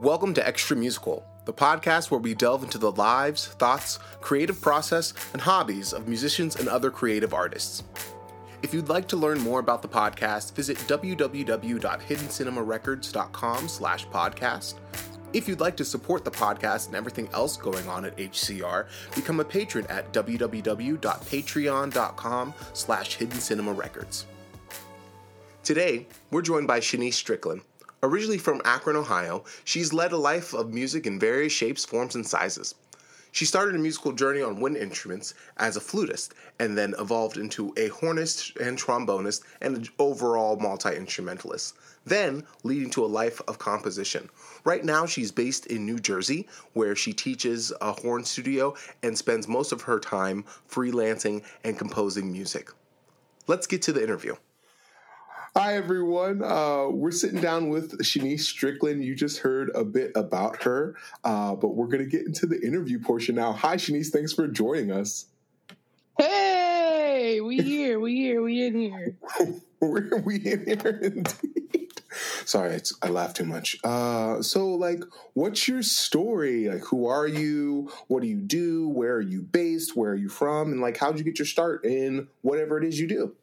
Welcome to Extra Musical, the podcast where we delve into the lives, thoughts, creative process, and hobbies of musicians and other creative artists. If you'd like to learn more about the podcast, visit www.hiddencinemarecords.com slash podcast. If you'd like to support the podcast and everything else going on at HCR, become a patron at www.patreon.com slash hiddencinemarecords. Today, we're joined by Shanyse Strickland. Originally from Akron, Ohio, she's led a life of music in various shapes, forms, and sizes. She started a musical journey on wind instruments as a flutist and then evolved into a hornist and trombonist and an overall multi instrumentalist, then leading to a life of composition. Right now, she's based in New Jersey, where she teaches a horn studio and spends most of her time freelancing and composing music. Let's get to the interview. Hi, everyone. Uh, we're sitting down with Shanyse Strickland. You just heard a bit about her, uh, but we're going to get into the interview portion now. Hi, Shanyse. Thanks for joining us. Hey, we here. We here. We in here. we're we in here indeed. Sorry, I laughed too much. Uh, so, like, what's your story? Like, who are you? What do you do? Where are you based? Where are you from? And like, how'd you get your start in whatever it is you do?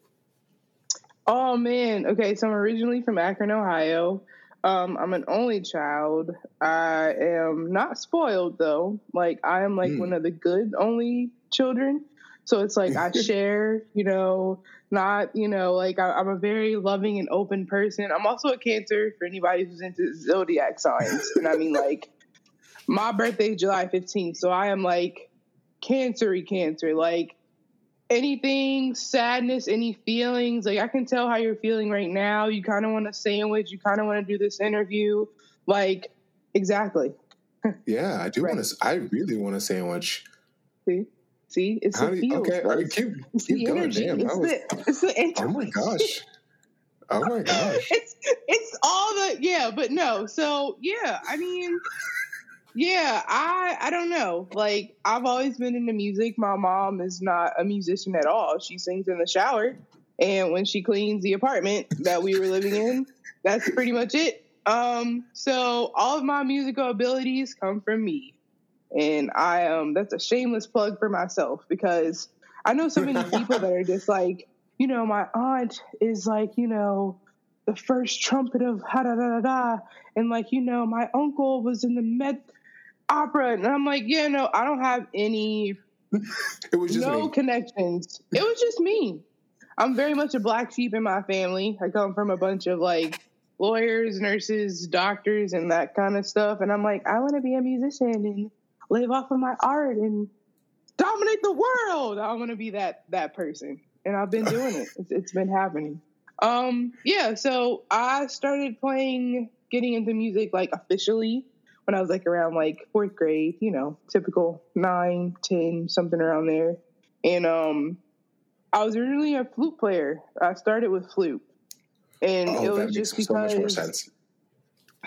Oh man. Okay, so I'm originally from Akron, Ohio. Um, I'm an only child. I am not spoiled though. Like I am like mm. one of the good only children. So it's like I share, you know, not, you know, like I, am a very loving and open person. I'm also a cancer for anybody who's into zodiac signs. and I mean like my birthday is July 15th. So I am like cancery cancer. Like anything, sadness, any feelings. Like I can tell how you're feeling right now. You kind of want a sandwich. You kind of want to do this interview. Like exactly. yeah, I do right. want to. I really want a sandwich. See, see, it's how the you, okay. Right, keep keep going. Energy. Damn, it's, was, the, it's the Oh my gosh. Oh my gosh. it's it's all the yeah, but no. So yeah, I mean yeah, I I don't know. Like I've always been into music. My mom is not a musician at all. She sings in the shower and when she cleans the apartment that we were living in, that's pretty much it. Um so all of my musical abilities come from me. And I um that's a shameless plug for myself because I know so many people that are just like, you know, my aunt is like, you know, the first trumpet of ha da da da da, and like you know, my uncle was in the Met opera. And I'm like, yeah, no, I don't have any it was just no me. connections. It was just me. I'm very much a black sheep in my family. I come from a bunch of like lawyers, nurses, doctors, and that kind of stuff. And I'm like, I want to be a musician and live off of my art and dominate the world. I want to be that that person, and I've been doing it. It's, it's been happening. Um, yeah. So I started playing, getting into music like officially when I was like around like fourth grade, you know, typical nine, ten, something around there. And um, I was originally a flute player. I started with flute, and oh, it was just because. So much more sense.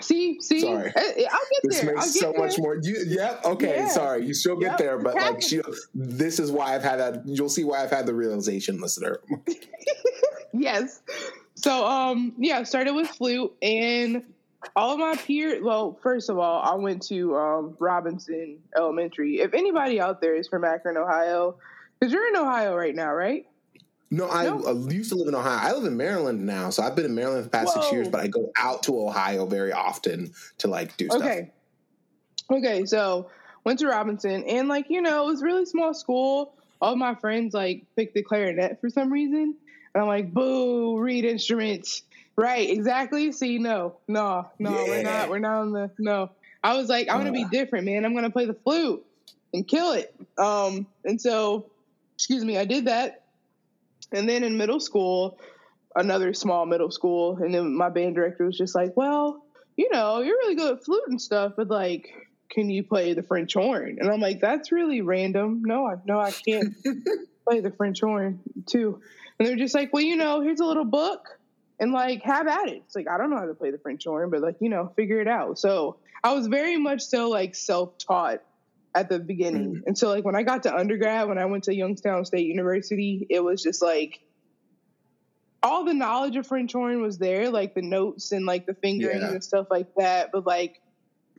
See, see, sorry. I, will get this there. makes so there. much more. You, yeah, okay, yeah. sorry. You still get yep. there, but like, she, this is why I've had that. You'll see why I've had the realization, listener. yes. So, um, yeah, started with flute, and all of my peers well first of all i went to um, robinson elementary if anybody out there is from akron ohio because you're in ohio right now right no, I, no? Used to live in Ohio. I live in Maryland now, so I've been in Maryland for the past Whoa. six years. But I go out to Ohio very often to like do stuff. Okay, okay. So went to Robinson, and like you know, it was really small school. All my friends like picked the clarinet for some reason, and I'm like, boo, reed instruments. Right, exactly. See, no, no, no, yeah. we're not. We're not on the no. I was like, I'm gonna be different, man. I'm gonna play the flute and kill it. Um, and so, excuse me, I did that. And then in middle school, another small middle school, and then my band director was just like, "Well, you know, you're really good at flute and stuff, but like, can you play the French horn?" And I'm like, "That's really random. No, I no, I can't play the French horn too." And they're just like, "Well, you know, here's a little book." And like have at it. It's like I don't know how to play the French horn, but like you know, figure it out. So I was very much so like self taught at the beginning, mm-hmm. and so like when I got to undergrad, when I went to Youngstown State University, it was just like all the knowledge of French horn was there, like the notes and like the fingering yeah. and stuff like that. But like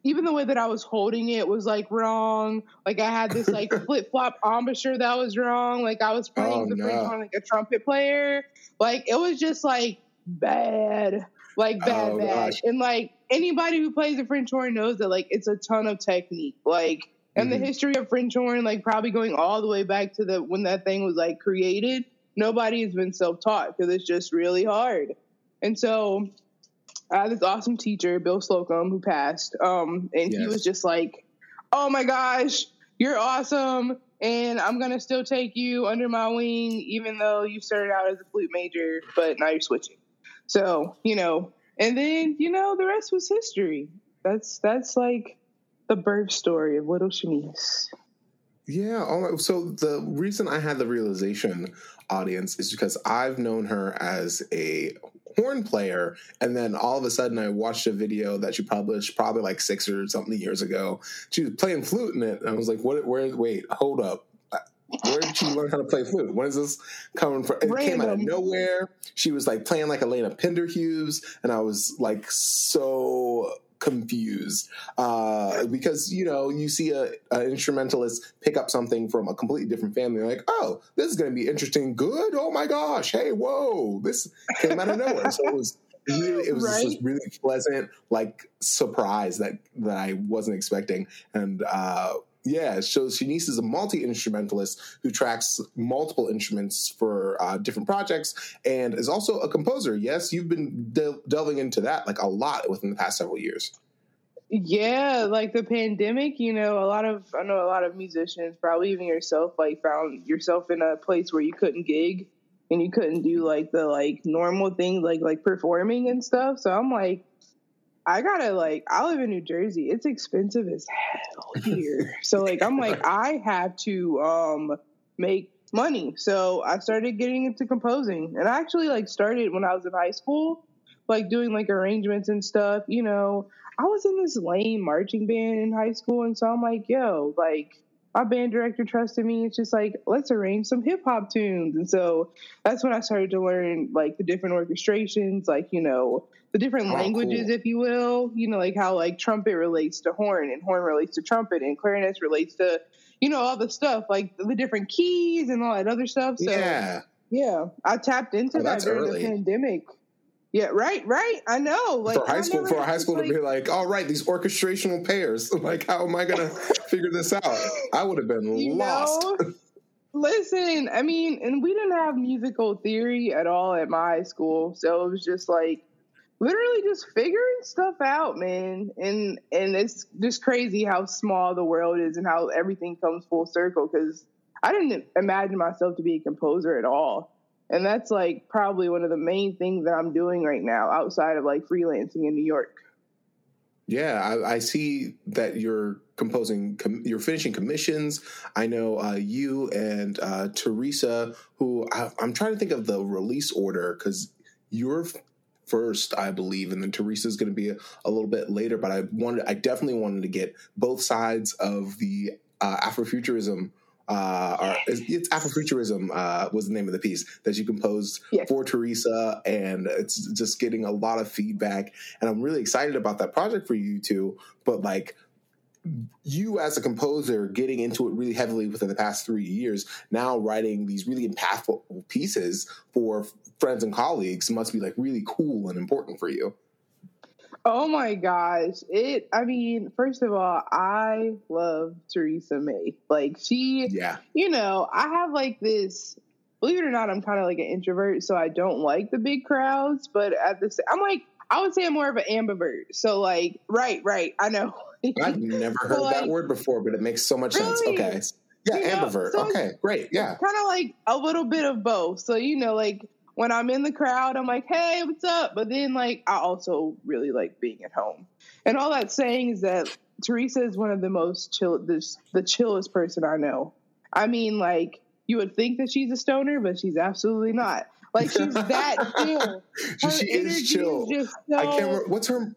even the way that I was holding it was like wrong. Like I had this like flip flop embouchure that was wrong. Like I was playing Oh, the French horn like a trumpet player. Like it was just like bad, like bad, Oh, bad. gosh. And like anybody who plays the French horn knows that like it's a ton of technique. Like and Mhm. the history of French horn, like probably going all the way back to the when that thing was like created. Nobody has been self taught because it's just really hard. And so I had this awesome teacher, Bill Slocum, who passed. Um, and he was just like, "Oh my gosh, you're awesome, and I'm gonna still take you under my wing, even though you started out as a flute major, but now you're switching." So you know, and then you know, the rest was history. That's that's like the birth story of little Shanyse. Yeah. My- so the reason I had the realization audience is because I've known her as a horn player, and then all of a sudden I watched a video that she published probably like six or something years ago. She was playing flute in it, and I was like, "What? Where? Wait, hold up." Where did she learn how to play flute? When is this coming from? It came out of nowhere. She was like playing like Elena Pinderhughes, and I was like so confused uh, because you know you see a, an instrumentalist pick up something from a completely different family, like, oh, this is going to be interesting. Good. Oh my gosh. Hey, whoa! This came out of nowhere. So it was really, it was just this really pleasant like surprise that that I wasn't expecting, and. uh yeah, so Shanice is a multi instrumentalist who tracks multiple instruments for uh, different projects and is also a composer. Yes, you've been del- delving into that like a lot within the past several years. Yeah, like the pandemic, you know, a lot of I know a lot of musicians, probably even yourself, like found yourself in a place where you couldn't gig and you couldn't do like the like normal things like like performing and stuff. So I'm like, I gotta like I live in New Jersey. It's expensive as hell here. so like I'm like I have to um make money. So I started getting into composing. And I actually like started when I was in high school, like doing like arrangements and stuff, you know. I was in this lame marching band in high school, and so I'm like, yo, like my band director trusted me. It's just like, let's arrange some hip hop tunes. And so that's when I started to learn like the different orchestrations, like, you know, the different Oh, languages, cool. if you will, you know, like how like trumpet relates to horn and horn relates to trumpet and clarinet relates to, you know, all the stuff, like the different keys and all that other stuff. So yeah. yeah, I tapped into Oh, that during early. the pandemic. Yeah, right, right. I know. Like for high school, for a high school like, to be like, all right, these orchestrational pairs. Like, how am I going to figure this out? I would have been lost. know listen i mean and we didn't have musical theory at all at my school so it was just like literally just figuring stuff out man and and it's just crazy how small the world is and how everything comes full circle because i didn't imagine myself to be a composer at all and that's like probably one of the main things that i'm doing right now outside of like freelancing in new york Yeah, I, I see that you're composing, com- you're finishing commissions. I know uh, you and uh, Teresa, who I, I'm trying to think of the release order because you're first, I believe, and then Teresa's going to be a, a little bit later. But I wanted, I definitely wanted to get both sides of the uh, Afrofuturism. Uh, or it's, it's Afrofuturism uh, was the name of the piece that you composed Yes. for Teresa, and it's just getting a lot of feedback and I'm really excited about that project for you two. But like you as a composer getting into it really heavily within the past three years, now writing these really impactful pieces for friends and colleagues must be like really cool and important for you. Oh my gosh. It I mean, first of all, I love Teresa May. Like she, Yeah. you know, I have like this believe it or not, I'm kind of like an introvert, so I don't like the big crowds, but at the I'm like I would say I'm more of an ambivert. So like, right, right. I know. I've never heard Like- that word before, but it makes so much sense. Okay. Yeah, You know, ambivert. so- okay, great. Yeah. kind of like a little bit of both. So you know, like when I'm in the crowd, I'm like, "Hey, what's up?" But then, like, I also really like being at home. And all that saying is that Teresa is one of the most chill, the, the chillest person I know. I mean, like, you would think that she's a stoner, but she's absolutely not. Like, she's that chill. She, Her she is chill. just so. I can't remember what's her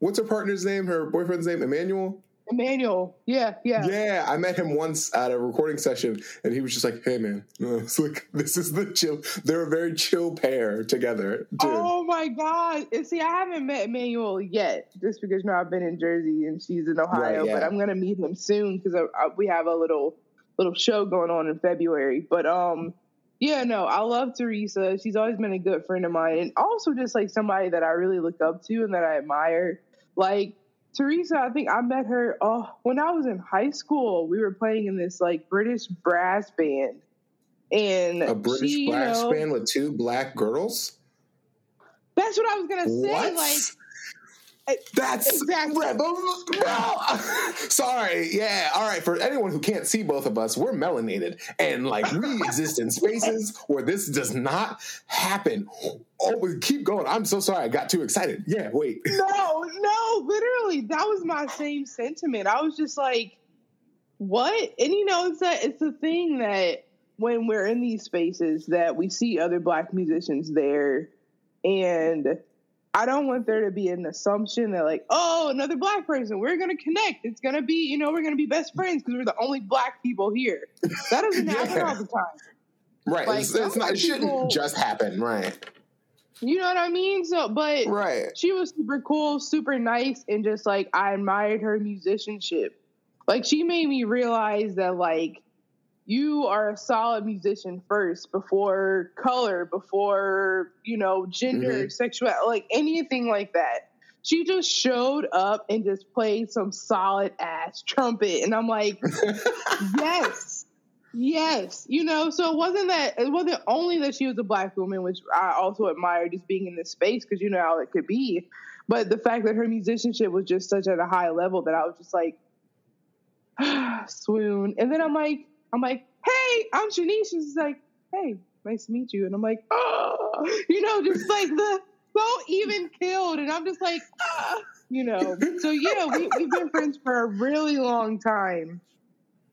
what's her partner's name, her boyfriend's name, Emmanuel? Emmanuel. Yeah, yeah. Yeah, I met him once at a recording session and he was just like, hey man. It's like this is the chill they're a very chill pair together. Too. Oh my god. And see, I haven't met Emmanuel yet, just because you know I've been in Jersey and she's in Ohio, right, yeah. but I'm gonna meet him soon because we have a little little show going on in February. But um yeah, no, I love Teresa. She's always been a good friend of mine and also just like somebody that I really look up to and that I admire. Like Teresa, I think I met her oh when I was in high school. We were playing in this like British brass band. And a British she, brass you know, band with two black girls? That's what I was gonna say. What? Like that's exactly. No. Sorry. Yeah. All right. For anyone who can't see both of us, we're melanated and like we exist in spaces where this does not happen. Oh, keep going. I'm so sorry. I got too excited. Yeah. Wait. No, no, literally. That was my same sentiment. I was just like, what? And you know, it's a, it's a thing that when we're in these spaces that we see other black musicians there and I don't want there to be an assumption that like, oh, another black person, we're gonna connect. It's gonna be, you know, we're gonna be best friends because we're the only black people here. That doesn't yeah. happen all the time. Right. Like, it's, it's not. It shouldn't people, just happen. Right. You know what I mean? So, but right. she was super cool, super nice, and just like I admired her musicianship. Like she made me realize that like you are a solid musician first before color, before, you know, gender, mm-hmm. sexual, like anything like that. She just showed up and just played some solid ass trumpet. And I'm like, yes, yes. You know, so it wasn't that, it wasn't only that she was a black woman, which I also admire just being in this space because you know how it could be. But the fact that her musicianship was just such at a high level that I was just like, swoon. And then I'm like, I'm like, hey, I'm Shanyse. She's like, hey, nice to meet you. And I'm like, oh, you know, just like the so even killed. And I'm just like, ah, you know. So yeah, we, we've been friends for a really long time.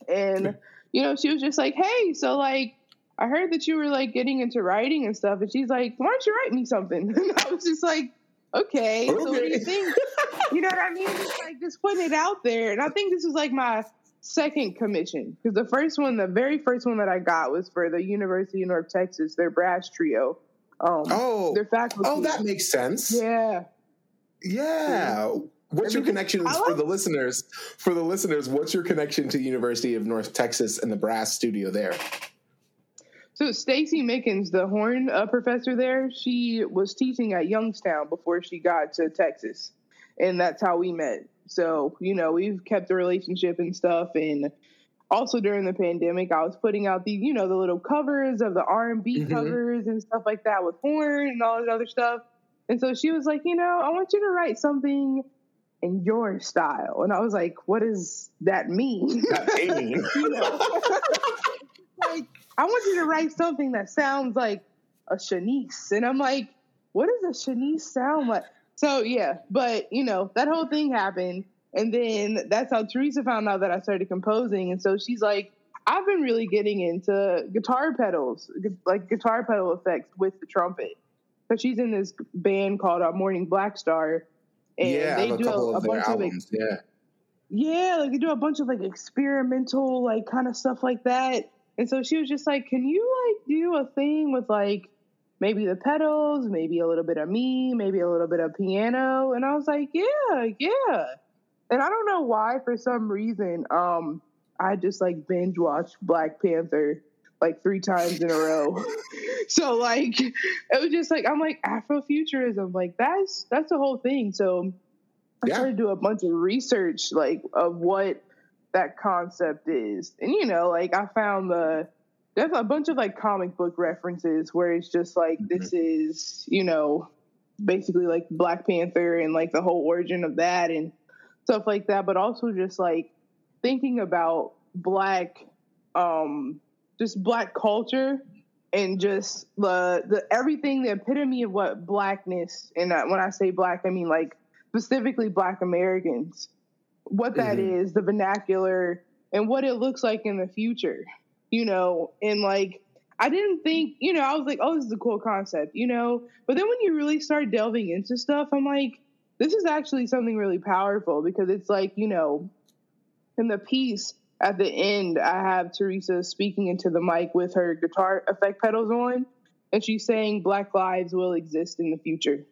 And, you know, she was just like, hey, so like, I heard that you were like getting into writing and stuff. And she's like, why don't you write me something? And I was just like, okay, okay. so what do you think? you know what I mean? Just like just putting it out there. And I think this was like my second commission because the first one, the very first one that I got was for the University of North Texas, their brass trio. Um, oh, their faculty. Oh, that makes sense. Yeah. Yeah. What's your connection like, for the listeners? For the listeners, what's your connection to University of North Texas and the brass studio there? So Stacy Mickens, the horn uh, professor there, she was teaching at Youngstown before she got to Texas, and that's how we met. So, you know, we've kept the relationship and stuff. And also during the pandemic, I was putting out the, you know, the little covers of the R and B mm-hmm. covers and stuff like that with horn and all that other stuff. And so she was like, you know, I want you to write something in your style. And I was like, what does that mean? you know? like, I want you to write something that sounds like a Shanyse. And I'm like, what does a Shanyse sound like? So yeah, but you know that whole thing happened, and then that's how Teresa found out that I started composing, and so she's like, I've been really getting into guitar pedals, like guitar pedal effects with the trumpet. So she's in this band called uh, Morning Black Star, and yeah, they do a, a bunch albums, of like, yeah, yeah, like they do a bunch of like experimental like kind of stuff like that. And so she was just like, "Can you like do a thing with like maybe the pedals, maybe a little bit of me, maybe a little bit of piano. And I was like, yeah, yeah. And I don't know why, for some reason, um, I just like binge watched Black Panther like three times in a row. so like it was just like I'm like Afrofuturism, like that's that's the whole thing. So I yeah. started to do a bunch of research like of what that concept is. And you know, like I found the there's a bunch of like comic book references where it's just like mm-hmm. this is you know basically like black panther and like the whole origin of that and stuff like that but also just like thinking about black um just black culture and just the the everything the epitome of what blackness and when i say black i mean like specifically black americans what that mm-hmm. is, the vernacular and what it looks like in the future you know, and like I didn't think, you know, I was like, oh, this is a cool concept, you know. But then when you really start delving into stuff, I'm like, this is actually something really powerful because it's like, you know, in the piece at the end, I have Teresa speaking into the mic with her guitar effect pedals on, and she's saying Black lives will exist in the future.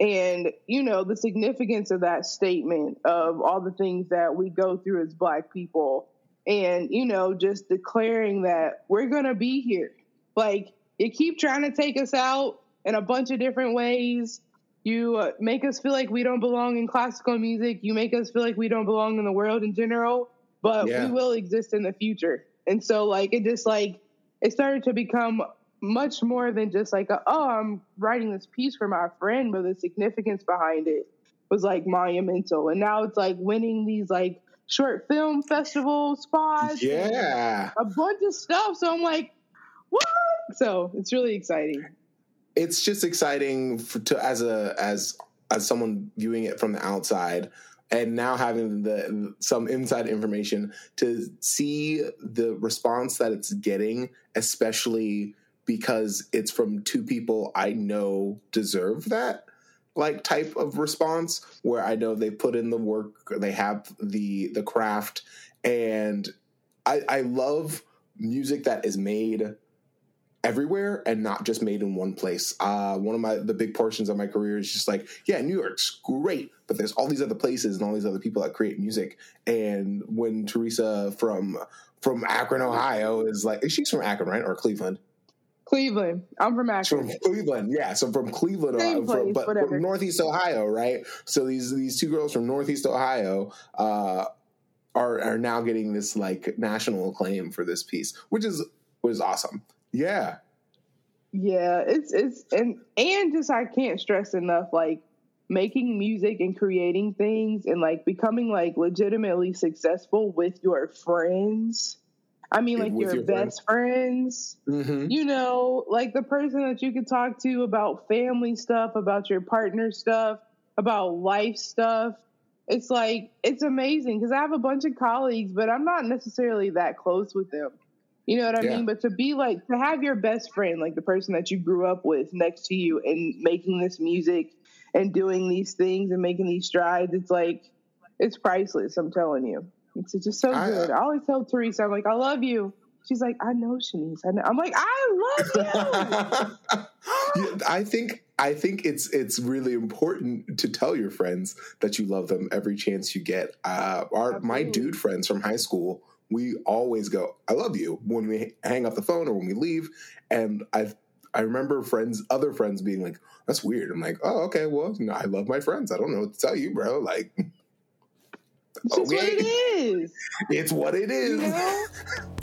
And, you know, the significance of that statement of all the things that we go through as Black people, and, you know, just declaring that we're going to be here. Like, you keep trying to take us out in a bunch of different ways. You uh, make us feel like we don't belong in classical music. You make us feel like we don't belong in the world in general but yeah. we will exist in the future. And so like it just like it started to become much more than just like a, oh I'm writing this piece for my friend, but the significance behind it was like monumental. And now it's like winning these like short film festival spots. Yeah. A bunch of stuff. So I'm like, what? So it's really exciting. It's just exciting for, to as a as as someone viewing it from the outside and now having the some inside information to see the response that it's getting, especially because it's from two people I know deserve that like type of response where I know they put in the work, they have the the craft, and I, I love music that is made everywhere and not just made in one place. Uh, one of my the big portions of my career is just like, yeah, New York's great, but there's all these other places and all these other people that create music. And when Teresa from from Akron, Ohio, is like, she's from Akron, right, or Cleveland? Cleveland. I'm from Akron. From Cleveland, yeah. So from Cleveland, Same uh, from, place, but from Northeast Ohio, right? So these these two girls from Northeast Ohio uh, are are now getting this like national acclaim for this piece, which is was awesome. Yeah. Yeah, it's it's and and just I can't stress enough like making music and creating things and like becoming like legitimately successful with your friends. I mean, like your, your, best friends. friends. Mm-hmm. You know, like the person that you could talk to about family stuff, about your partner stuff, about life stuff. It's like, it's amazing because I have a bunch of colleagues, but I'm not necessarily that close with them. You know what I yeah. mean? But to be like to have your best friend, like the person that you grew up with next to you and making this music and doing these things and making these strides, it's like it's priceless, I'm telling you. It's just so I, good. I always tell Teresa, I'm like, I love you. She's like, I know Shanyse. I know. I'm like, I love you. I think I think it's it's really important to tell your friends that you love them every chance you get. Uh, our my dude friends from high school we always go, I love you when we hang up the phone or when we leave. And I I remember friends, other friends being like, that's weird. I'm like, oh, okay, well, you know, I love my friends. I don't know what to tell you, bro. Like, it's okay. what it is. It's what it is. You know?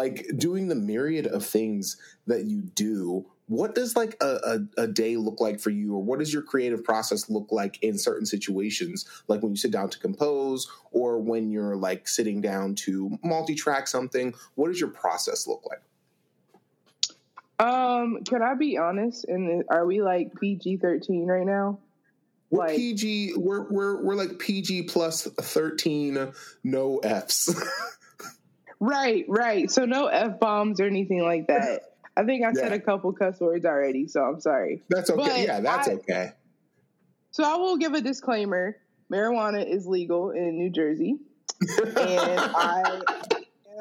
like doing the myriad of things that you do, what does like a, a, a, day look like for you, or what does your creative process look like in certain situations, like when you sit down to compose, or when you're like sitting down to multi-track something? What does your process look like? Um, can I be honest? And are we like PG thirteen right now? We're like, PG. We're we're we're like PG plus thirteen. No Fs. Right, right. So no f bombs or anything like that. I think I yeah. said a couple cuss words already, so I'm sorry. That's okay. But yeah, that's I, okay. So I will give a disclaimer: marijuana is legal in New Jersey, and I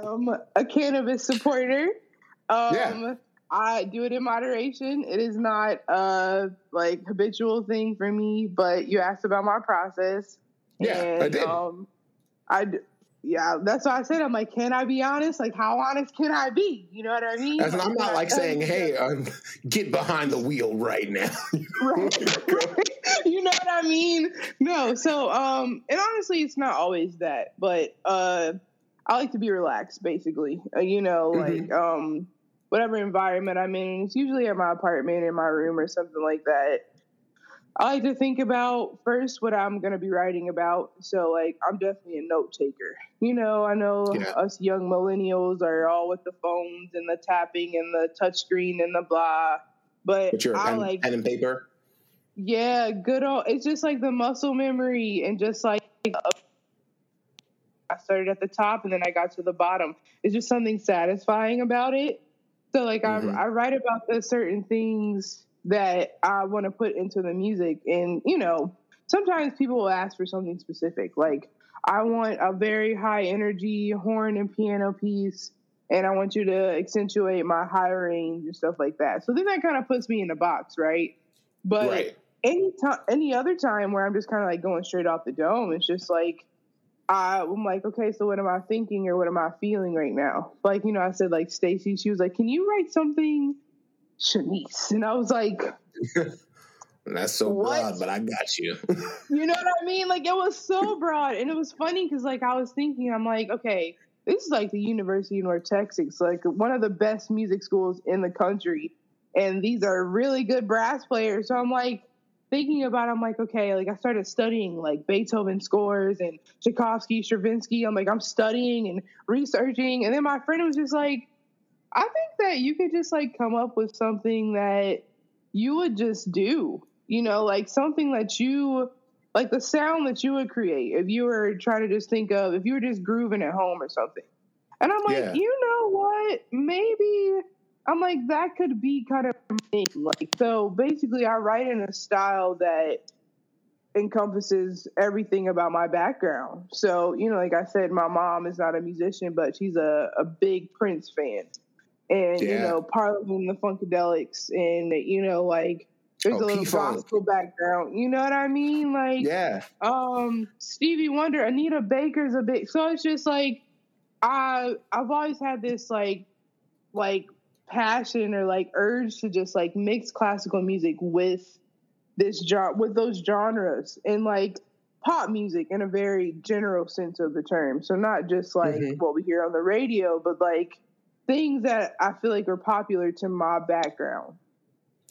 am a cannabis supporter. Um, yeah. I do it in moderation. It is not a like habitual thing for me. But you asked about my process. Yeah, and, I did. Um, I yeah, that's why I said I'm like, can I be honest? Like, how honest can I be? You know what I mean? And I'm not like saying, "Hey, um, get behind the wheel right now." right. you know what I mean? No. So, um, and honestly, it's not always that, but uh, I like to be relaxed, basically. Uh, you know, Mhm. like um, whatever environment I'm in. It's usually at my apartment, in my room, or something like that. I like to think about first what I'm going to be writing about. So, like, I'm definitely a note taker. You know, I know Yeah. us young millennials are all with the phones and the tapping and the touchscreen and the blah. But But I pen, like pen and paper. yeah, good old. It's just like the muscle memory and just like I started at the top and then I got to the bottom. It's just something satisfying about it. So like Mhm. I, I write about the certain things that I want to put into the music, and you know, sometimes people will ask for something specific. Like I want a very high energy horn and piano piece. And I want you to accentuate my high range and stuff like that. So then that kind of puts me in a box, right? But right. any time, any other time where I'm just kind of like going straight off the dome, it's just like I, I'm like, okay, so what am I thinking or what am I feeling right now? Like, you know, I said like Stacy, she was like, can you write something, Shanyse? And I was like, That's so What? broad, but I got you. you know what I mean? Like it was so broad, and it was funny because like I was thinking, I'm like, okay, this is like the University of North Texas, like one of the best music schools in the country, and these are really good brass players. So I'm like thinking about, it, I'm like, okay, like I started studying like Beethoven scores and Tchaikovsky, Stravinsky. I'm like, I'm studying and researching, and then my friend was just like, I think that you could just like come up with something that you would just do, you know, like something that you like the sound that you would create if you were trying to just think of if you were just grooving at home or something. And I'm like, Yeah. you know what? Maybe I'm like that could be kind of thing. Like so basically I write in a style that encompasses everything about my background. So, you know, like I said, my mom is not a musician, but she's a, a big Prince fan. And, you Yeah. know, Parliament the Funkadelics and, you know, like there's Oh, a little P-Funk. gospel background. You know what I mean? Like yeah. um Stevie Wonder, Anita Baker's a big so it's just like I I've always had this like like passion or like urge to just like mix classical music with this genre with those genres and like pop music in a very general sense of the term. So not just like Mhm. what we hear on the radio, but like things that I feel like are popular to my background.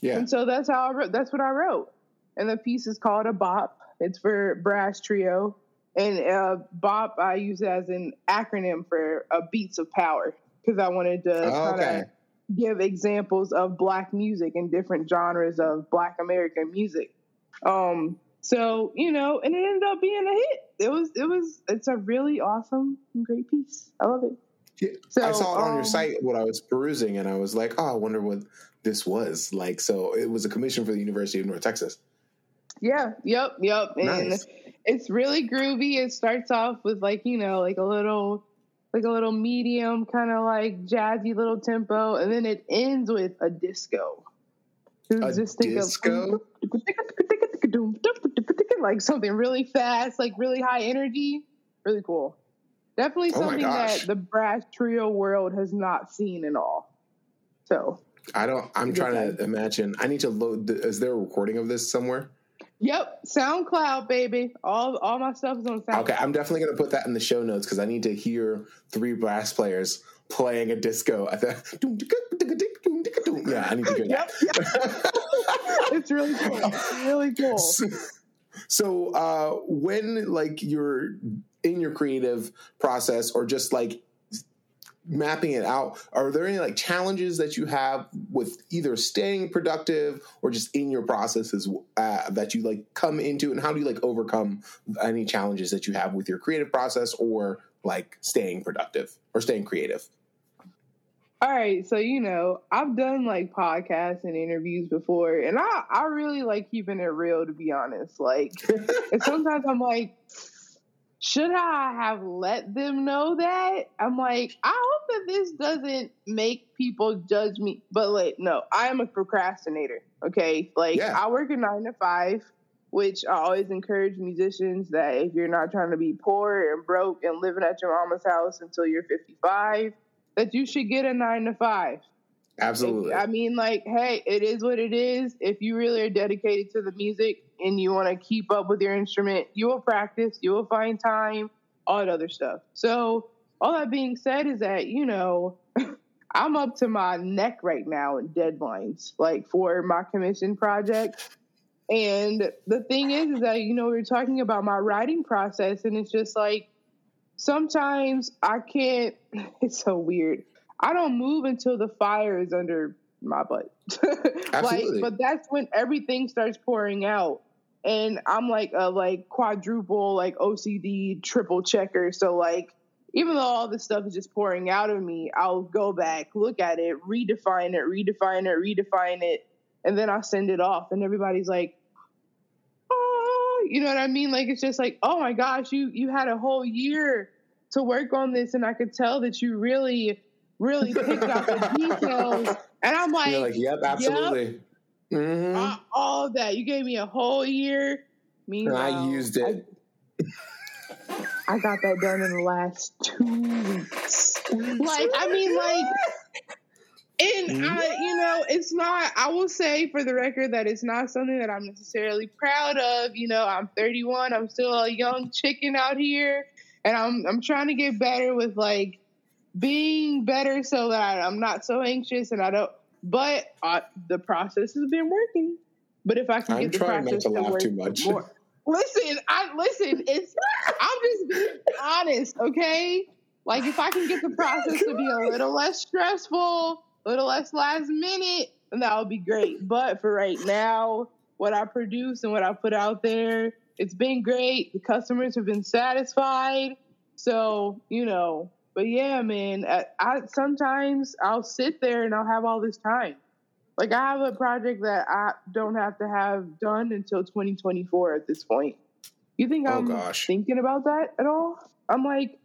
Yeah. And so that's how I wrote. That's what I wrote. And the piece is called a bop. It's for brass trio. And uh, bop I use as an acronym for uh, beats of power because I wanted to Oh, kind okay. of give examples of black music and different genres of black American music. Um, so you know, and it ended up being a hit. It was. It was. It's a really awesome and great piece. I love it. Yeah, So, I saw it on your um, site when I was perusing, and I was like, "Oh, I wonder what this was like." So it was a commission for the University of North Texas. Yeah, yep, yep. And it's really groovy. It starts off with like, you know, like a little like a little medium kind of like jazzy little tempo and then it ends with a disco. A disco? of like something really fast, like really high energy, really cool. Definitely Oh something gosh. that the brass trio world has not seen at all. So, I don't. I'm trying time. to imagine. I need to load. Is there a recording of this somewhere? yep, SoundCloud baby. All all my stuff is on SoundCloud. Okay, I'm definitely going to put that in the show notes because I need to hear three brass players playing a disco. at the- Yeah, I need to hear Yep, that. it's really cool. It's really cool. So, uh, when like you're in your creative process or just like mapping it out, are there any like challenges that you have with either staying productive or just in your processes uh, that you like come into, and how do you like overcome any challenges that you have with your creative process or like staying productive or staying creative? All right, so you know, I've done like podcasts and interviews before, and I I really like keeping it real to be honest. Like, and sometimes I'm like, should I have let them know that? I'm like, I hope that this doesn't make people judge me. But like, no, I am a procrastinator. Okay, like Yeah. I work a nine to five, which I always encourage musicians that if you're not trying to be poor and broke and living at your mama's house until you're 55, that you should get a nine to five. Absolutely. I mean, like, hey, it is what it is. If you really are dedicated to the music and you want to keep up with your instrument, you will practice, you will find time, all that other stuff. So, all that being said, is that, you know, I'm up to my neck right now in deadlines, like for my commission project. And the thing is, is that, you know, we are talking about my writing process, and it's just like sometimes I can't, it's so weird. I don't move until the fire is under my butt. like, but that's when everything starts pouring out. And I'm like a like quadruple, like OCD triple checker. So like even though all this stuff is just pouring out of me, I'll go back, look at it, redefine it, redefine it, redefine it, and then I'll send it off. And everybody's like, you know what I mean? Like it's just like, oh my gosh, you you had a whole year to work on this, and I could tell that you really really picked out the details. And I'm like, You're like, yep, absolutely. Yep, mm-hmm. uh, all of that. You gave me a whole year. Meanwhile, I used it. I, I got that done in the last two weeks. like, I mean, like, and I, you know, it's not, I will say for the record that it's not something that I'm necessarily proud of. You know, I'm 31, I'm still a young chicken out here, and I'm, I'm trying to get better with like, being better so that I'm not so anxious and I don't. But uh, the process has been working. But if I can I'm get the process to, to work too much. more, listen, I listen. It's I'm just being honest, okay? Like if I can get the process to be a little less stressful, little less last minute, and that would be great. But for right now, what I produce and what I put out there, it's been great. The customers have been satisfied. So, you know, but yeah, man, I, I sometimes I'll sit there and I'll have all this time. Like I have a project that I don't have to have done until 2024 at this point. You think oh, I'm gosh. thinking about that at all? I'm like,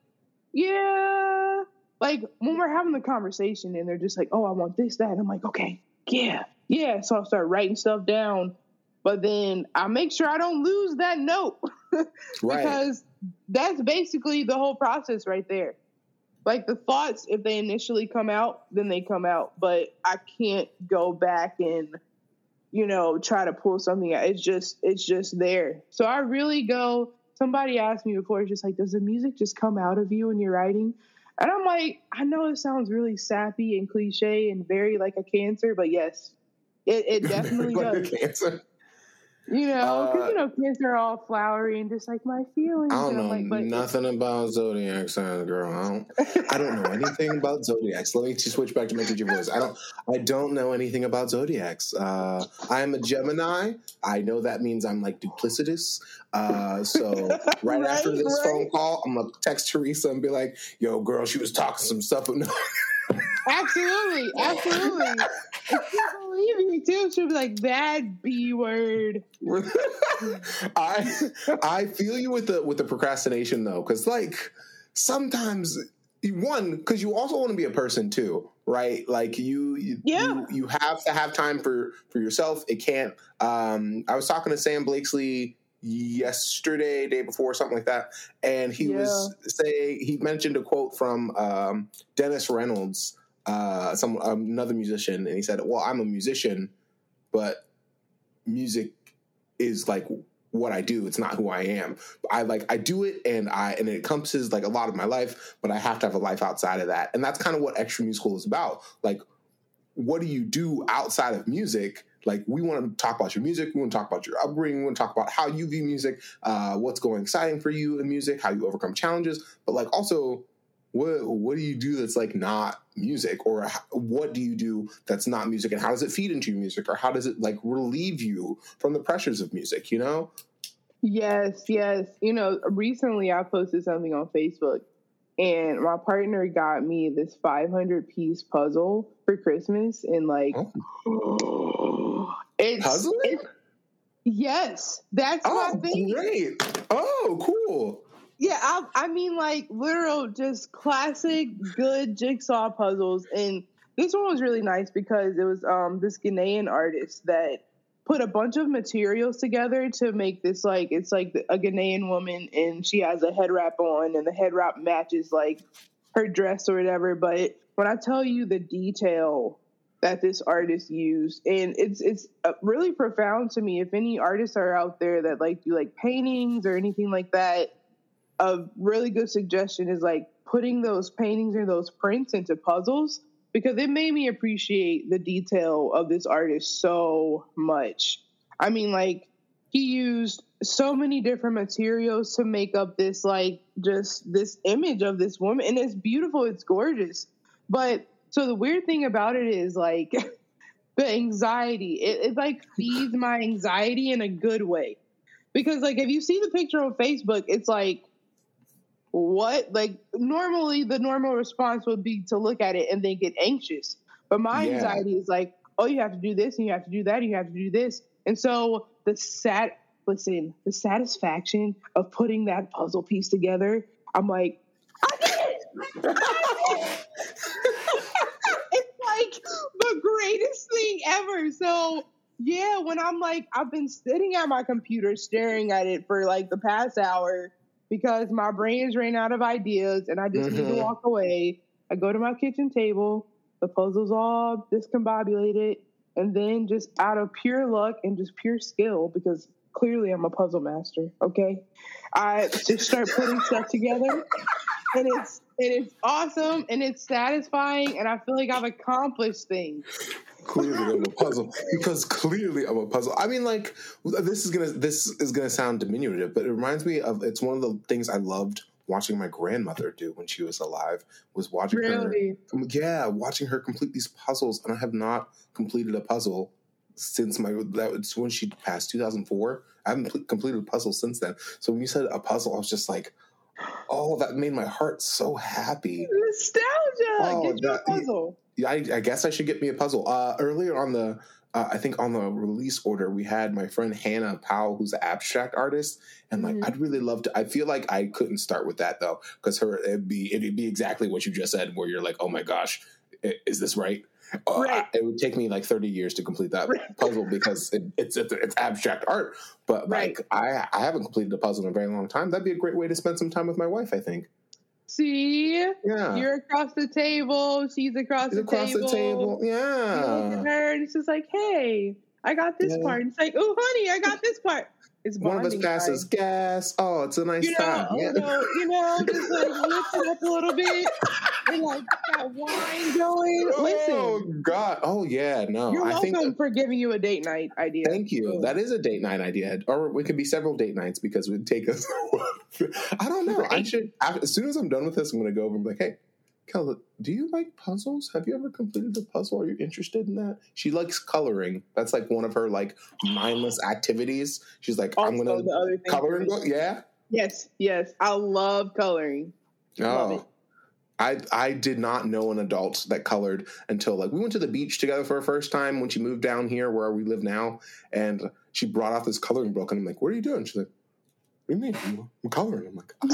yeah. Like when we're having the conversation and they're just like, oh, I want this, that. I'm like, okay, yeah, yeah. So I'll start writing stuff down. But then I make sure I don't lose that note. right. Because that's basically the whole process right there like the thoughts if they initially come out then they come out but i can't go back and you know try to pull something out it's just it's just there so i really go somebody asked me before it's just like does the music just come out of you when you're writing and i'm like i know it sounds really sappy and cliche and very like a cancer but yes it, it definitely like does. cancer you know, because uh, you know, kids are all flowery and just like my feelings. I don't know like, nothing about zodiac signs, girl. I don't. I don't know anything about zodiacs. Let me switch back to my teacher voice. I don't. I don't know anything about zodiacs. Uh, I'm a Gemini. I know that means I'm like duplicitous. Uh, so right, right, after this right. phone call, I'm gonna text Teresa and be like, "Yo, girl, she was talking some stuff." But no. absolutely, absolutely. She believe you too. She'll be like that B word. I I feel you with the with the procrastination though, because like sometimes one because you also want to be a person too right like you you, yeah. you you have to have time for for yourself it can't um i was talking to sam blakesley yesterday day before something like that and he yeah. was say he mentioned a quote from um dennis reynolds uh, some another musician, and he said, "Well, I'm a musician, but music is like what I do. It's not who I am. I like I do it, and I and it encompasses like a lot of my life, but I have to have a life outside of that, and that's kind of what extra musical is about. Like, what do you do outside of music?" Like we want to talk about your music, we want to talk about your upbringing, we want to talk about how you view music, uh, what's going exciting for you in music, how you overcome challenges, but like also what what do you do that's like not music? Or what do you do that's not music? And how does it feed into your music? Or how does it like relieve you from the pressures of music you know? Yes yes. You know recently i posted something on facebook and my partner got me this 500 piece puzzle for christmas and like oh. it's, puzzle yes. That's oh, my thing. great. Oh cool yeah, I, I mean, like literal, just classic good jigsaw puzzles. And this one was really nice because it was um this Ghanaian artist that put a bunch of materials together to make this like it's like a Ghanaian woman and she has a head wrap on and the head wrap matches like her dress or whatever. But when I tell you the detail that this artist used, and it's it's uh, really profound to me. If any artists are out there that like do like paintings or anything like that, a really good suggestion is like putting those paintings or those prints into puzzles because it made me appreciate the detail of this artist so much. I mean, like he used so many different materials to make up this like just this image of this woman and it's beautiful it's gorgeous. But so the weird thing about it is like the anxiety. It, it like feeds my anxiety in a good way. Because like if you see the picture on facebook it's like what like normally the normal response would be to look at it and then get anxious but my Yeah. anxiety is like oh you have to do this and you have to do that and you have to do this and so the sad listen the satisfaction of putting that puzzle piece together i'm like i did it I did it! it's like the greatest thing ever so yeah when i'm like i've been sitting at my computer staring at it for like the past hour because my brain's ran out of ideas and I just need to Mhm. walk away. I go to my kitchen table, the puzzle's all discombobulated, and then just out of pure luck and just pure skill, because clearly I'm a puzzle master, okay? I just start putting stuff together and it's and it's awesome and it's satisfying and I feel like I've accomplished things. Clearly I'm a puzzle because clearly I'm a puzzle. I mean, like this is gonna this is gonna sound diminutive, but it reminds me of it's one of the things I loved watching my grandmother do when she was alive was watching Really? her. Yeah, watching her complete these puzzles, and I have not completed a puzzle since my that was when she passed 2004. I haven't pl- completed a puzzle since then. So when you said a puzzle, I was just like, oh, that made my heart so happy. Nostalgia. Oh, Get you a puzzle. I, I guess I should get me a puzzle. Uh, earlier on the, uh, I think on the release order, we had my friend Hannah Powell, who's an abstract artist, and like Mhm. I'd really love to. I feel like I couldn't start with that though, because her it'd be it'd be exactly what you just said, where you're like, oh my gosh, is this right? Uh, Right. I- it would take me like 30 years to complete that Right. puzzle because it, it's, it's it's abstract art. But Right. like I I haven't completed a puzzle in a very long time. That'd be a great way to spend some time with my wife. I think. See? Yeah. You're across the table. She's across, She's the, across table. the table. Yeah. at her and it's just like, hey, I got this Yeah. part. And it's like, oh, honey, I got this part. It's One of us passes gas. Oh, it's a nice You know, time. you Yeah. know, you know, just like lift it up a little bit and like got wine going. Oh Listen, God! Oh yeah, no. you're I welcome for giving you a date night idea. Thank you. That is a date night idea, or it could be several date nights because it would take us. I don't know. I Right. should. As soon as I'm done with this, I'm going to go over and be like, "Hey, Kelly, do you like puzzles? Have you ever completed a puzzle? Are you interested in that?" She likes coloring. That's like one of her like mindless activities. She's like, "I'm Also, going the to other thing. coloring book." Yeah. Yes, yes. I love coloring. Love oh. it. Oh. I I did not know an adult that colored until like we went to the beach together for the first time when she moved down here where we live now, and she brought out this coloring book, and I'm like, "What are you doing?" She's like, "What do you mean? I'm coloring." I'm like, "I,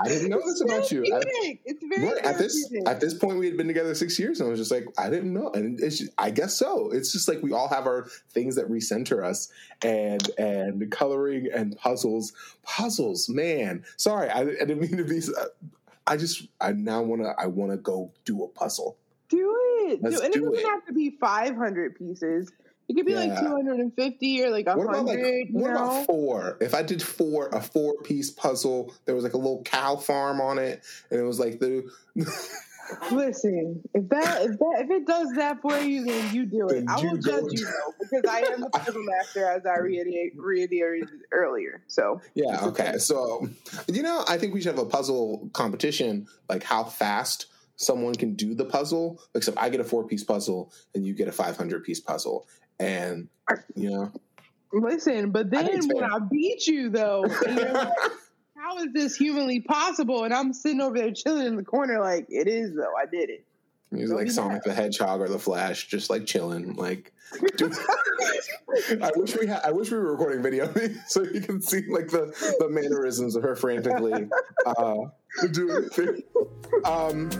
I didn't know this about you." I- it's very Right, at this at this point, we had been together six years, and I was just like, I didn't know, and it's just, I guess so. It's just like we all have our things that recenter us, and and coloring and puzzles, puzzles. Man, sorry, I, I didn't mean to be. I just I now want to I want to go do a puzzle. Do it. Let's do, and do it doesn't it. have to be 500 pieces. It could be like 250 or like What 100. about like what about four? If I did four, a four piece puzzle, there was like a little cow farm on it, and it was like the Listen, if that if that if it does that for you, then you do it. Then I will judge you though, because I am a puzzle master, as I reiterated, reiterated earlier. So Yeah, okay. okay. So, you know, I think we should have a puzzle competition, like how fast someone can do the puzzle. Except I get a four piece puzzle and you get a 500 piece puzzle. And, you know, listen, but then it's when. I beat you though, like, how is this humanly possible? And I'm sitting over there chilling in the corner, like it is though. I did it. he's Don't like Sonic the Hedgehog or the Flash, just like chilling. Like, dude, I wish we had, I wish we were recording video so you can see like the, the mannerisms of her frantically uh, doing. Um,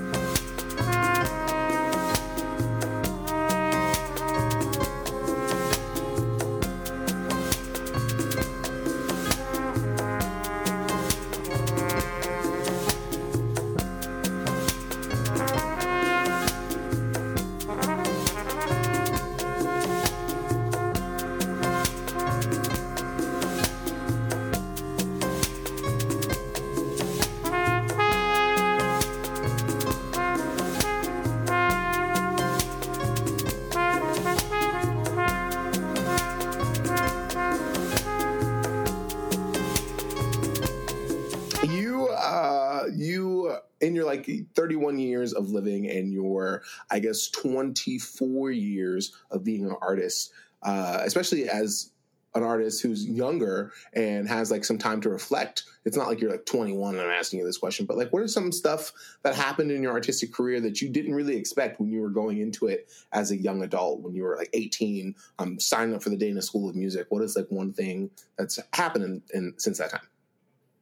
I guess 24 years of being an artist, uh, especially as an artist who's younger and has like some time to reflect. It's not like you're like 21 and I'm asking you this question, but like what are some stuff that happened in your artistic career that you didn't really expect when you were going into it as a young adult, when you were like 18, um, signing up for the Dana School of Music? What is like one thing that's happened in, in since that time?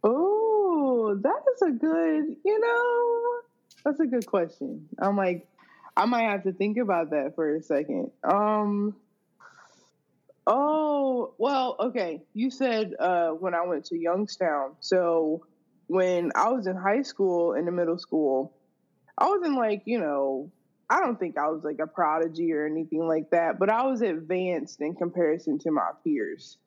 Oh, that is a good, you know, that's a good question. I'm like, I might have to think about that for a second. Um, Oh, well, okay. You said uh, when I went to Youngstown. So when I was in high school and the middle school, I wasn't like, you know, I don't think I was like a prodigy or anything like that, but I was advanced in comparison to my peers.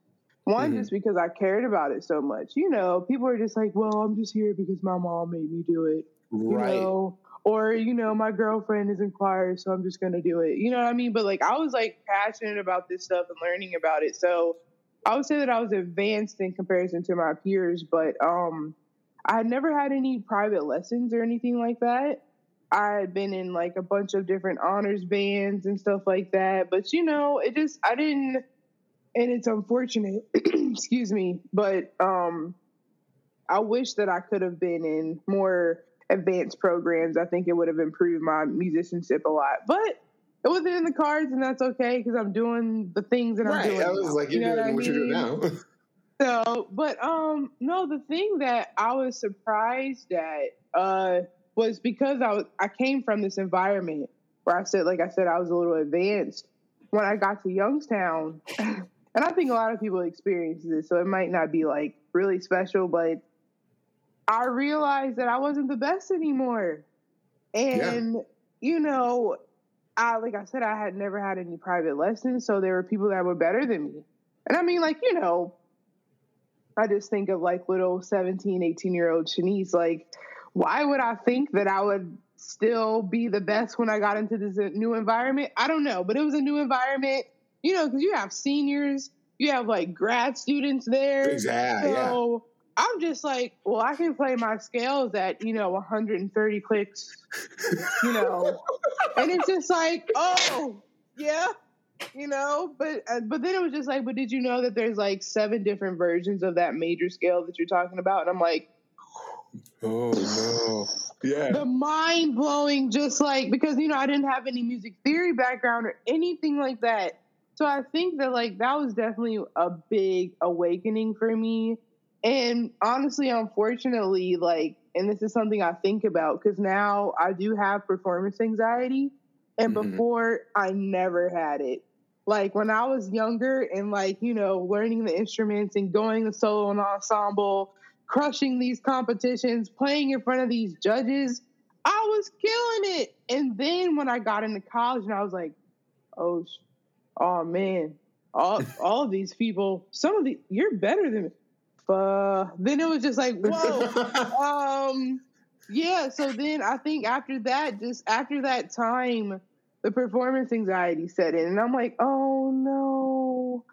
One, mm-hmm. just because I cared about it so much. You know, people are just like, well, I'm just here because my mom made me do it. Right. You know, or you know my girlfriend is in choir so i'm just gonna do it. You know what i mean? But like i was like passionate about this stuff and learning about it. So i would say that i was advanced in comparison to my peers but um i had never had any private lessons or anything like that. I had been in like a bunch of different honors bands and stuff like that but you know it just i didn't and it's unfortunate excuse me but um i wish that i could have been in more advanced programs, I think it would have improved my musicianship a lot. But it wasn't in the cards, and that's okay because I'm doing the things that right. I'm doing. I was like, you're you know doing what, what you're doing now. so, but um, no, the thing that I was surprised at uh was because I was I came from this environment where I said, like I said, I was a little advanced. When I got to Youngstown, and I think a lot of people experience this, so it might not be like really special, but I realized that I wasn't the best anymore. And, yeah. you know, I, like I said, I had never had any private lessons. So there were people that were better than me. And I mean, like, you know, I just think of like little 17, 18 year old Shanyse. Like, why would I think that I would still be the best when I got into this new environment? I don't know, but it was a new environment, you know, because you have seniors, you have like grad students there. Exactly. So, I'm just like, well, I can play my scales at, you know, 130 clicks, you know, and it's just like, oh, yeah, you know, but uh, but then it was just like, but did you know that there's like seven different versions of that major scale that you're talking about? And I'm like, oh no, yeah, the mind blowing, just like because you know I didn't have any music theory background or anything like that, so I think that like that was definitely a big awakening for me and honestly, unfortunately, like, and this is something I think about because now I do have performance anxiety. And mm-hmm. before, I never had it. Like when I was younger and like, you know, learning the instruments and going to solo and ensemble, crushing these competitions, playing in front of these judges, I was killing it. And then when I got into college and I was like, oh, oh man, all, all of these people, some of the, you're better than me uh, then it was just like, whoa. um, yeah. So then I think after that, just after that time, the performance anxiety set in, and I'm like, oh no.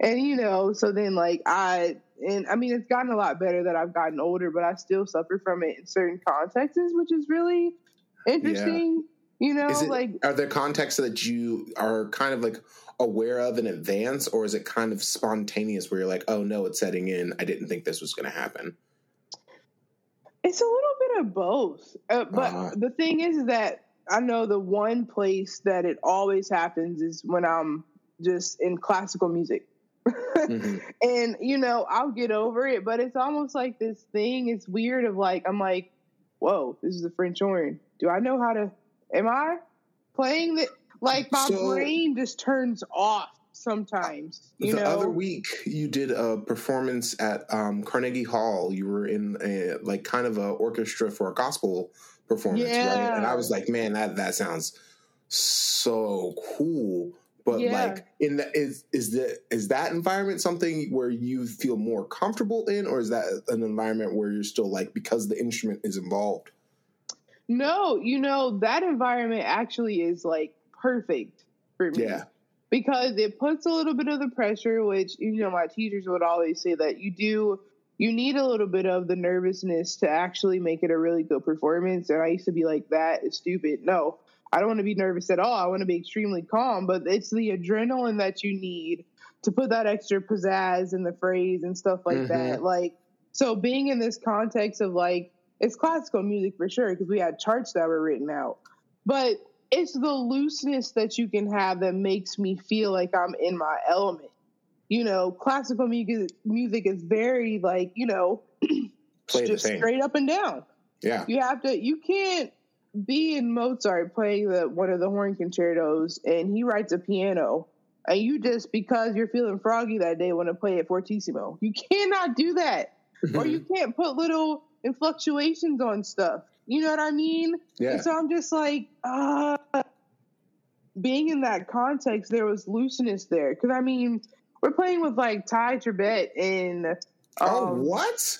And you know, so then like I and I mean, it's gotten a lot better that I've gotten older, but I still suffer from it in certain contexts, which is really interesting. Yeah. You know, it, like are there contexts that you are kind of like aware of in advance, or is it kind of spontaneous where you're like, oh no, it's setting in. I didn't think this was going to happen. It's a little bit of both, uh, but uh, the thing is that I know the one place that it always happens is when I'm just in classical music. mm-hmm. And you know, I'll get over it, but it's almost like this thing. It's weird. Of like, I'm like, whoa, this is a French horn. Do I know how to? Am I playing the? Like my so, brain just turns off sometimes. the know? other week, you did a performance at um, Carnegie Hall. You were in a like kind of a orchestra for a gospel performance, yeah. right? And I was like, man, that that sounds so cool. But yeah. like, in the, is is the is that environment something where you feel more comfortable in, or is that an environment where you're still like because the instrument is involved? No, you know that environment actually is like perfect for me. Yeah. Because it puts a little bit of the pressure, which, you know, my teachers would always say that you do you need a little bit of the nervousness to actually make it a really good performance. And I used to be like, that is stupid. No, I don't want to be nervous at all. I want to be extremely calm, but it's the adrenaline that you need to put that extra pizzazz in the phrase and stuff like mm-hmm. that. Like, so being in this context of like, it's classical music for sure, because we had charts that were written out, but it's the looseness that you can have that makes me feel like I'm in my element you know, classical music music is very like, you know, just straight up and down. Yeah. You have to you can't be in Mozart playing the one of the horn concertos and he writes a piano and you just because you're feeling froggy that day want to play it fortissimo. You cannot do that. or you can't put little influctuations on stuff. You know what I mean? Yeah. And so I'm just like, uh being in that context, there was looseness there. Cause I mean, we're playing with like Tye Tribbett and um, oh what?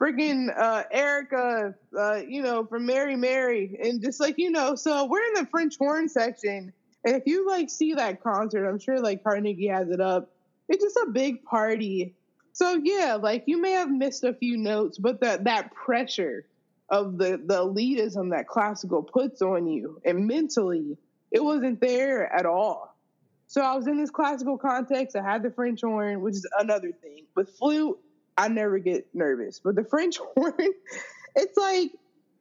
Freaking uh, Erica, uh, you know, from Mary Mary, and just like you know, so we're in the French horn section, and if you like see that concert, I'm sure like Carnegie has it up. It's just a big party. So yeah, like you may have missed a few notes, but that that pressure of the the elitism that classical puts on you, and mentally, it wasn't there at all. So I was in this classical context. I had the French horn, which is another thing. With flute, I never get nervous. But the French horn, it's like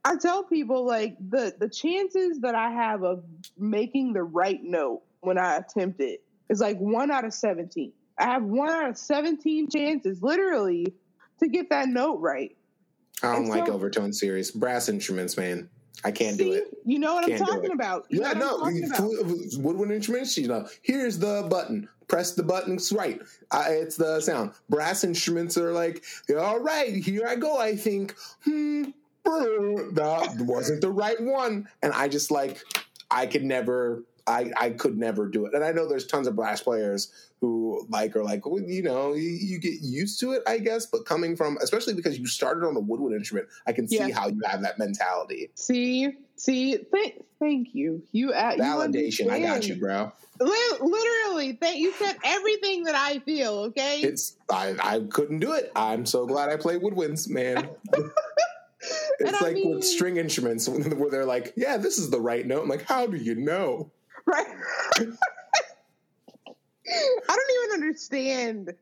I tell people like the the chances that I have of making the right note when I attempt it is like one out of seventeen. I have one out of seventeen chances, literally, to get that note right. I don't like overtone series. Brass instruments, man. I can't See, do it. You know what can't I'm talking about. You yeah, no. Woodwind instruments, you know, here's the button. Press the buttons right. I, it's the sound. Brass instruments are like, all right, here I go. I think, hmm, that wasn't the right one. And I just like, I could never I, I could never do it. And I know there's tons of brass players who like are like, well, you know, you, you, get used to it, I guess. But coming from, especially because you started on a woodwind instrument, I can see yeah. how you have that mentality. See, see, thank, thank you. You uh, validation. You I got you, bro. Literally, thank you said everything that I feel. Okay, it's I I couldn't do it. I'm so glad I play woodwinds, man. it's like mean, with string instruments where they're like, "Yeah, this is the right note." I'm like, "How do you know?" Right. I don't even understand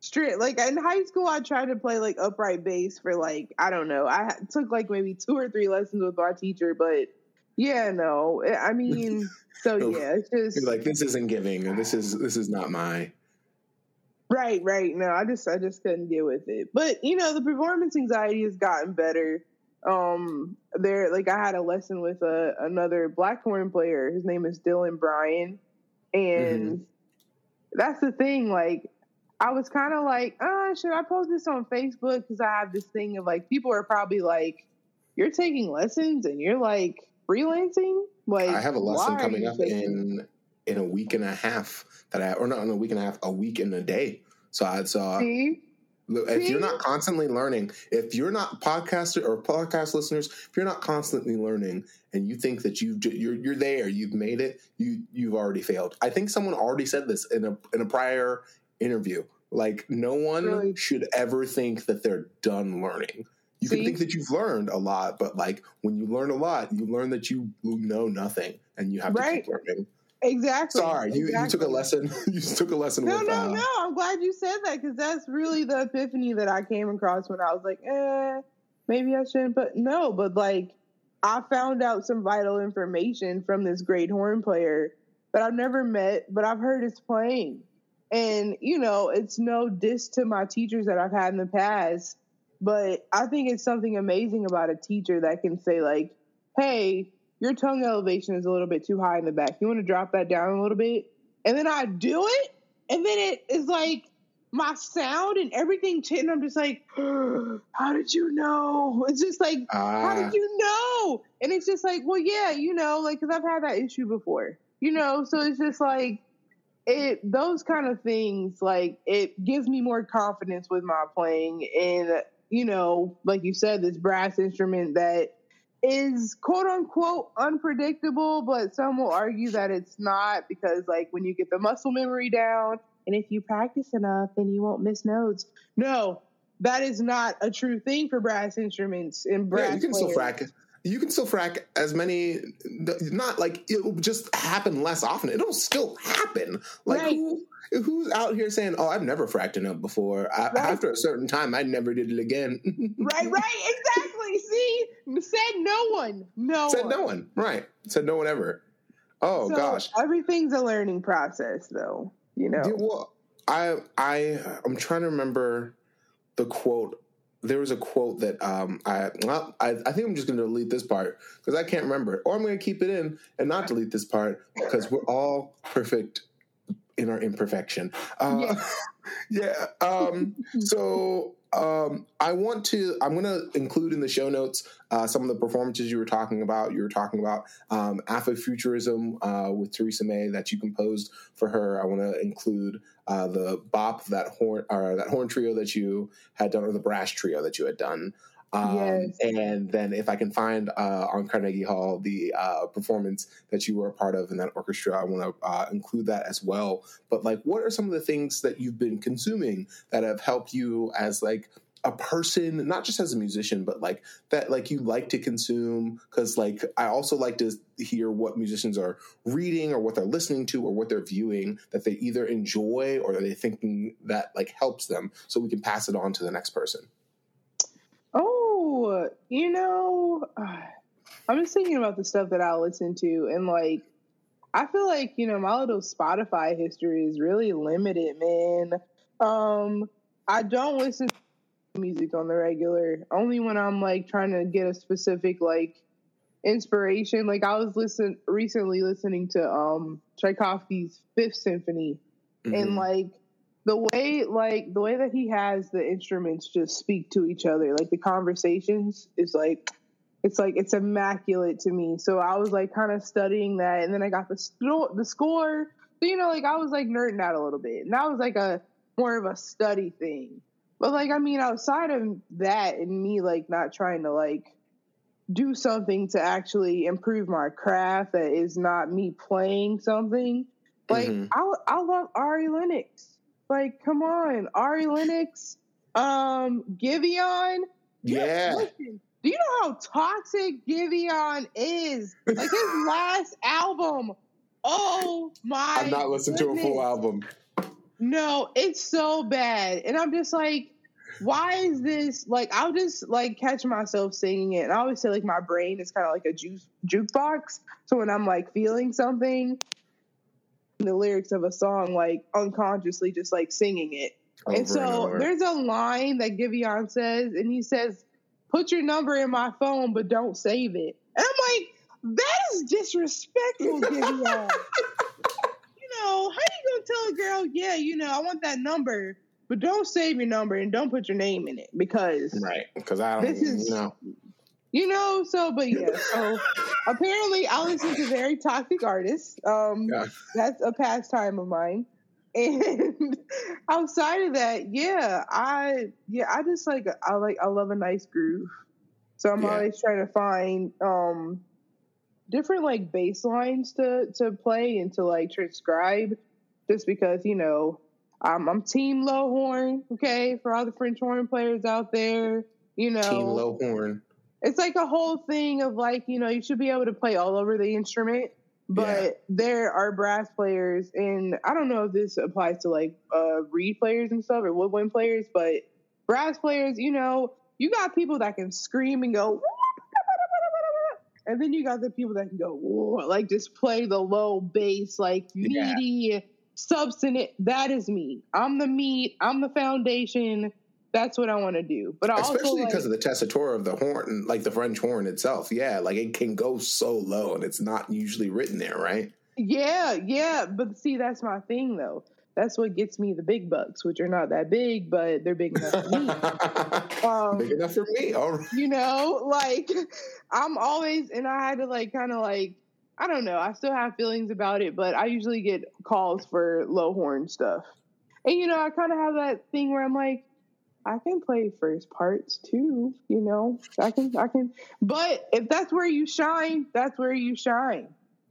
straight. Like in high school, I tried to play like upright bass for like I don't know. I took like maybe two or three lessons with my teacher, but yeah, no. I mean, so yeah, it's just You're like this isn't giving, this is this is not my. Right, right. No, I just I just couldn't deal with it. But you know, the performance anxiety has gotten better um there like i had a lesson with a, another black horn player. His name is dylan bryan. And mm-hmm. that's the thing like i was kind of like uh should i post this on facebook? Because i have this thing of like people are probably like you're taking lessons and you're like freelancing? Like i have a lesson coming up in in a week and a half that i or not in a week and a half a week and a day. So i saw See? If you're not constantly learning, if you're not podcaster or podcast listeners, if you're not constantly learning and you think that you you're you're there, you've made it, you you've already failed. I think someone already said this in a in a prior interview. Like no one really? should ever think that they're done learning. You See? can think that you've learned a lot, but like when you learn a lot, you learn that you know nothing and you have to keep learning. Exactly. Sorry, you, exactly. you took a lesson. you took a lesson. No, with, no, uh, no. I'm glad you said that because that's really the epiphany that I came across when I was like, eh, maybe I shouldn't. But no, but like I found out some vital information from this great horn player that I've never met, but I've heard his playing. And, you know, it's no diss to my teachers that I've had in the past, but I think it's something amazing about a teacher that can say, like, hey, your tongue elevation is a little bit too high in the back. You want to drop that down a little bit? And then I do it, and then it is like my sound and everything and I'm just like, how did you know? It's just like, uh, how did ah. you know? And it's just like, well, yeah, you know, like, cause I've had that issue before, you know, so it's just like, it, those kind of things, like, it gives me more confidence with my playing. And, you know, like you said, this brass instrument that is quote unquote unpredictable, but some will argue that it's not because, like, when you get the muscle memory down and if you practice enough, then you won't miss notes. No, that is not a true thing for brass instruments and brass. Yeah, you can players. still frack. You can still frack as many. Not like it will just happen less often. It'll still happen. Like Right. who who's out here saying, "Oh, I've never fracked enough before." I, Right. After a certain time, I never did it again. Right, right, exactly. See, said no one. No Said one. no one. Right. Said no one ever. Oh So, gosh. everything's a learning process, though. You know. Yeah, well, I I I'm trying to remember the quote. There was a quote that um I well, I, I think I'm just going to delete this part because I can't remember, it. or I'm going to keep it in and not delete this part because we're all perfect in our imperfection. Uh, yeah. Um, so um, I want to. I'm going to include in the show notes uh, some of the performances you were talking about. You were talking about um, Afrofuturism uh, with Theresa May that you composed for her. I want to include uh, the bop that horn or that horn trio that you had done, or the brass trio that you had done. Um, Yes. And then if I can find uh, on Carnegie Hall the uh, performance that you were a part of in that orchestra, I want to uh, include that as well. But like, what are some of the things that you've been consuming that have helped you as like a person, not just as a musician, but like that, like you like to consume? Because like I also like to hear what musicians are reading or what they're listening to or what they're viewing that they either enjoy or they thinking that like helps them, so we can pass it on to the next person. You know, I'm just thinking about the stuff that I listen to, and like, I feel like you know my little Spotify history is really limited, man. Um, I don't listen to music on the regular, only when I'm like trying to get a specific like inspiration. Like I was listen recently listening to um Tchaikovsky's Fifth Symphony, and Mhm. like the way like the way that he has the instruments just speak to each other like the conversations is like it's like it's immaculate to me so i was like kind of studying that and then i got the score the score so you know like i was like nerding out a little bit and that was like a more of a study thing but like i mean outside of that and me like not trying to like do something to actually improve my craft that is not me playing something like Mhm. I, I love Ari Lennox. Like, come on, Ari Lennox, um, Giveon. Yeah. Listen, do you know how toxic Giveon is? Like his last album. Oh my! I've not listened to a full album. No, it's so bad. And I'm just like, why is this like I'll just like catch myself singing it. And I always say like my brain is kind of like a juice jukebox. So when I'm like feeling something, the lyrics of a song, like unconsciously just like singing it. Over and so over. there's a line that Giveon says, and he says, Put your number in my phone, but don't save it. And I'm like, that is disrespectful, Giveon. you know, how are you gonna tell a girl, yeah, you know, I want that number, but don't save your number and don't put your name in it because right because I don't This is- you know. You know, so but yeah, so apparently I listen to very toxic artists. Um Yeah. that's a pastime of mine. And outside of that, yeah, I yeah, I just like I like I love a nice groove. So I'm Yeah. always trying to find um different like bass lines to to play and to like transcribe just because, you know, I'm I'm team low horn, okay, for all the French horn players out there. You know, Team low horn. It's like a whole thing of like you know you should be able to play all over the instrument but Yeah. there are brass players and i don't know if this applies to like uh reed players and stuff or woodwind players but brass players you know you got people that can scream and go and then you got the people that can go like just play the low bass like Yeah. meaty substantive that is me i'm the meat i'm the foundation that's what i want to do but i also Especially like, because of the tessitura of the horn, like the French horn itself. Yeah, like it can go so low and it's not usually written there, right? Yeah, yeah, but see, that's my thing though. That's what gets me the big bucks, which are not that big, but they're big enough for me. Um, Big enough for me. All right. you know, like I'm always, and I had to like kind of like, I don't know, I still have feelings about it, but I usually get calls for low horn stuff. And you know, I kind of have that thing where I'm like, I can play first parts too, you know. I can, I can, but if that's where you shine, that's where you shine.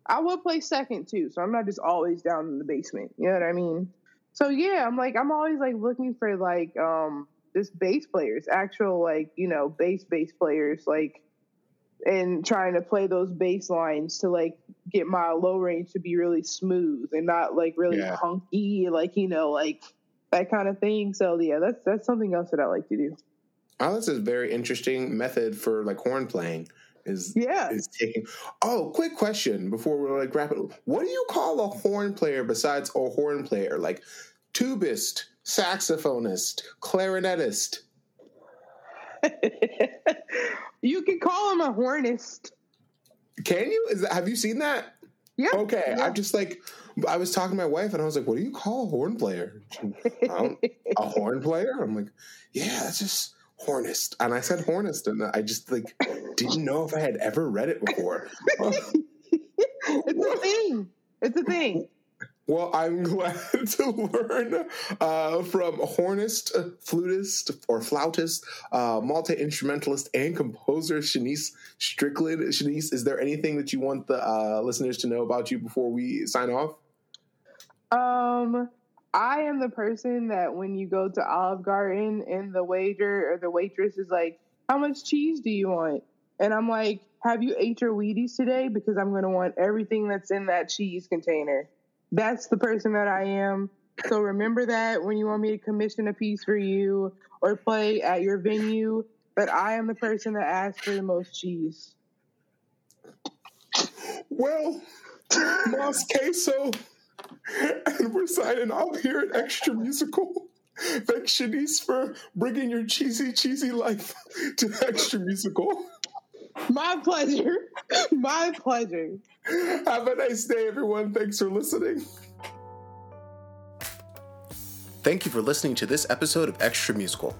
I will play second too, so I'm not just always down in the basement. You know what I mean? So yeah, I'm like, I'm always like looking for like, um, just bass players, actual like you know bass bass players, like and trying to play those bass lines to like get my low range to be really smooth and not like really Yeah. punky, like you know like that kind of thing. So yeah, that's that's something else that I like to do. Oh, that's a very interesting method for like horn playing. Is Yeah. is taking. Oh, quick question before we're like it. What do you call a horn player besides a horn player? Like tubist, saxophonist, clarinetist. you can call him a hornist. Can you? Is that, have you seen that? Yeah. Okay, Yeah. I'm just like I was talking to my wife and I was like, "What do you call a horn player?" A horn player? I'm like, "Yeah, that's just hornist." And I said hornist, and I just like didn't know if I had ever read it before. it's a thing. It's a thing. Well, I'm glad to learn uh, from hornist, flutist, or flautist, uh, multi instrumentalist, and composer Shanyse Strickland. Shanyse, is there anything that you want the uh, listeners to know about you before we sign off? Um, I am the person that when you go to Olive Garden and the waiter or the waitress is like, "How much cheese do you want?" And I'm like, "Have you ate your Wheaties today? Because I'm going to want everything that's in that cheese container." That's the person that I am. So remember that when you want me to commission a piece for you or play at your venue, that I am the person that asks for the most cheese. Well, Mas Queso, and we're signing off here at Extra Musical. Thanks, Shanyse, for bringing your cheesy, cheesy life to Extra Musical. My pleasure. My pleasure. Have a nice day, everyone. Thanks for listening. Thank you for listening to this episode of Extra Musical.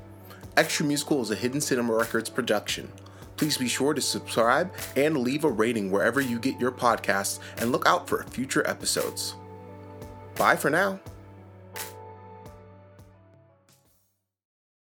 Extra Musical is a Hidden Cinema Records production. Please be sure to subscribe and leave a rating wherever you get your podcasts and look out for future episodes. Bye for now.